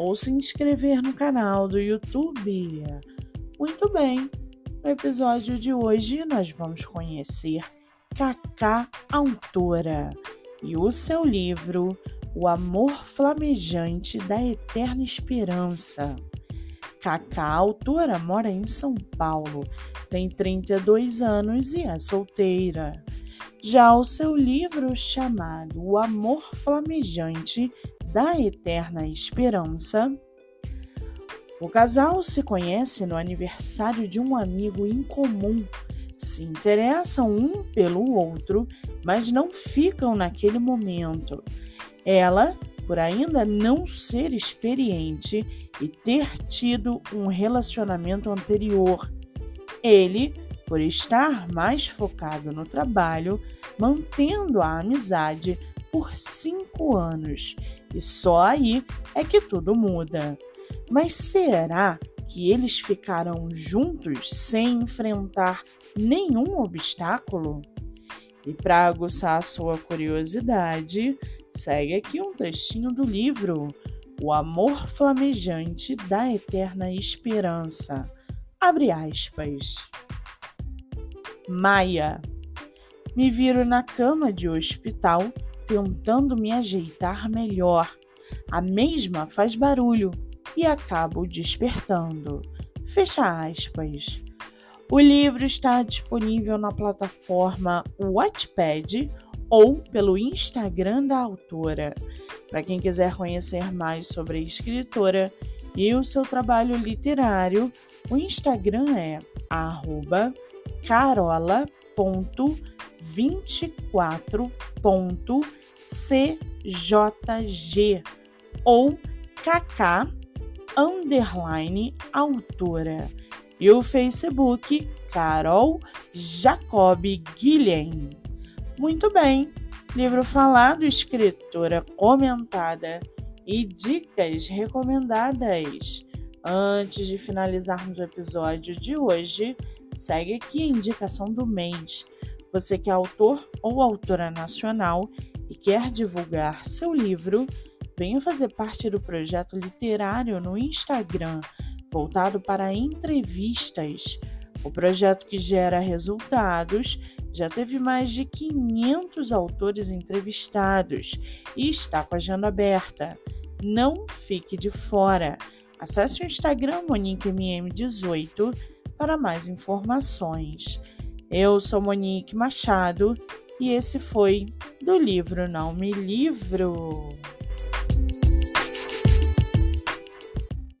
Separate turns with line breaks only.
ou se inscrever no canal do YouTube. Muito bem, no episódio de hoje nós vamos conhecer Cacá Autora e o seu livro O Amor Flamejante da Eterna Esperança. Cacá, autora, mora em São Paulo, tem 32 anos e é solteira. Já o seu livro chamado O Amor Flamejante da Eterna Esperança, o casal se conhece no aniversário de um amigo em comum, se interessam um pelo outro, mas não ficam naquele momento. Ela, por ainda não ser experiente e ter tido um relacionamento anterior, ele, por estar mais focado no trabalho, mantendo a amizade por cinco anos. E só aí é que tudo muda. Mas será que eles ficaram juntos sem enfrentar nenhum obstáculo? E para aguçar a sua curiosidade, segue aqui um trechinho do livro O Amor Flamejante da Eterna Esperança. Abre aspas. Maia. Me viro na cama de hospital tentando me ajeitar melhor. A mesma faz barulho e acabo despertando. Fecha aspas. O livro está disponível na plataforma Wattpad ou pelo Instagram da autora. Para quem quiser conhecer mais sobre a escritora e o seu trabalho literário, o Instagram é arroba carola.24.cjg ou kk underline autora e o Facebook Carol Jacob Guilhem. Muito bem, livro falado, escritora comentada e dicas recomendadas. Antes de finalizarmos o episódio de hoje, segue aqui a indicação do mês. Você que é autor ou autora nacional e quer divulgar seu livro, venha fazer parte do projeto literário no Instagram, voltado para entrevistas. O projeto que gera resultados já teve mais de 500 autores entrevistados e está com a agenda aberta. Não fique de fora. Acesse o Instagram MoniqueMM18 para mais informações. Eu sou Monique Machado e esse foi do livro Não Me Livro.